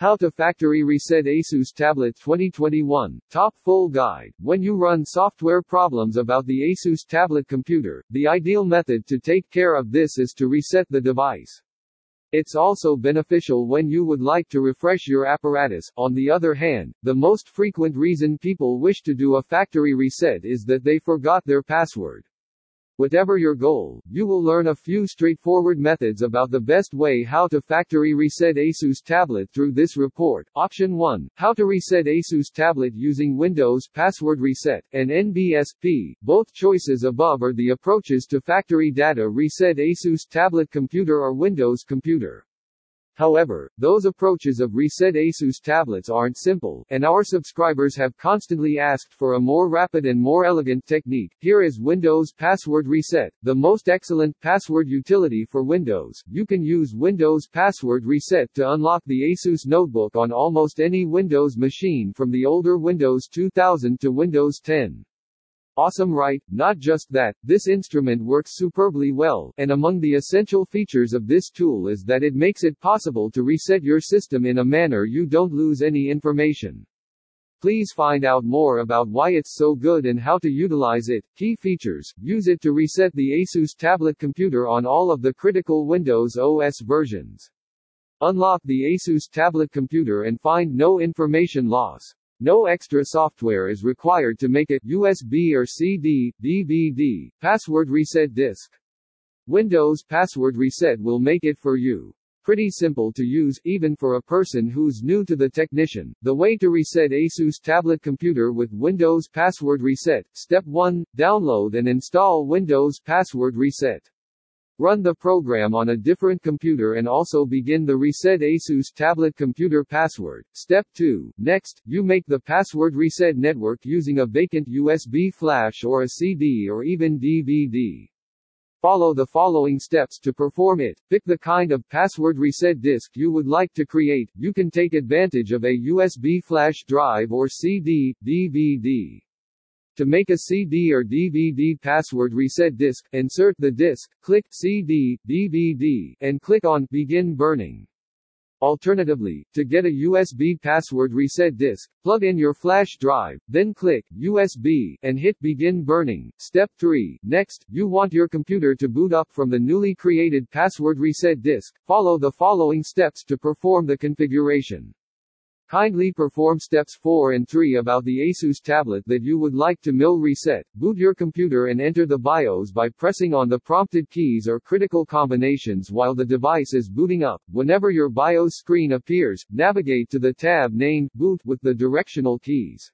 How to Factory Reset Asus Tablet 2021 Top Full Guide. When you run software problems about the Asus tablet computer, the ideal method to take care of this is to reset the device. It's also beneficial when you would like to refresh your apparatus. On the other hand, the most frequent reason people wish to do a factory reset is that they forgot their password. Whatever your goal, you will learn a few straightforward methods about the best way how to factory reset ASUS tablet through this report. Option 1. How to reset ASUS tablet using Windows Password Reset and NBSP. Both choices above are the approaches to factory data reset ASUS tablet computer or Windows computer. However, those approaches of reset ASUS tablets aren't simple, and our subscribers have constantly asked for a more rapid and more elegant technique. Here is Windows Password Reset, the most excellent password utility for Windows. You can use Windows Password Reset to unlock the ASUS notebook on almost any Windows machine from the older Windows 2000 to Windows 10. Awesome right, not just that, this instrument works superbly well, and among the essential features of this tool is that it makes it possible to reset your system in a manner you don't lose any information. Please find out more about why it's so good and how to utilize it. Key features Use it to reset the Asus tablet computer on all of the critical Windows OS versions. Unlock the Asus tablet computer and find no information loss. No extra software is required to make it USB or CD, DVD, password reset disk. Windows Password Reset will make it for you. Pretty simple to use, even for a person who's new to the technician. The way to reset ASUS tablet computer with Windows Password Reset. Step 1. Download and install Windows Password Reset. Run the program on a different computer and also begin the reset ASUS tablet computer password. Step 2. Next, you make the password reset network using a vacant USB flash or a CD or even DVD. Follow the following steps to perform it. Pick the kind of password reset disk you would like to create. You can take advantage of a USB flash drive or CD, DVD. To make a CD or DVD password reset disk, insert the disk, click CD, DVD, and click on Begin Burning. Alternatively, to get a USB password reset disk, plug in your flash drive, then click USB and hit begin burning. Step 3. Next, you want your computer to boot up from the newly created password reset disk. Follow the following steps to perform the configuration. Kindly perform steps 4 and 3 about the ASUS tablet that you would like to mill reset. Boot your computer and enter the BIOS by pressing on the prompted keys or critical combinations while the device is booting up. Whenever your BIOS screen appears, navigate to the tab named Boot with the directional keys.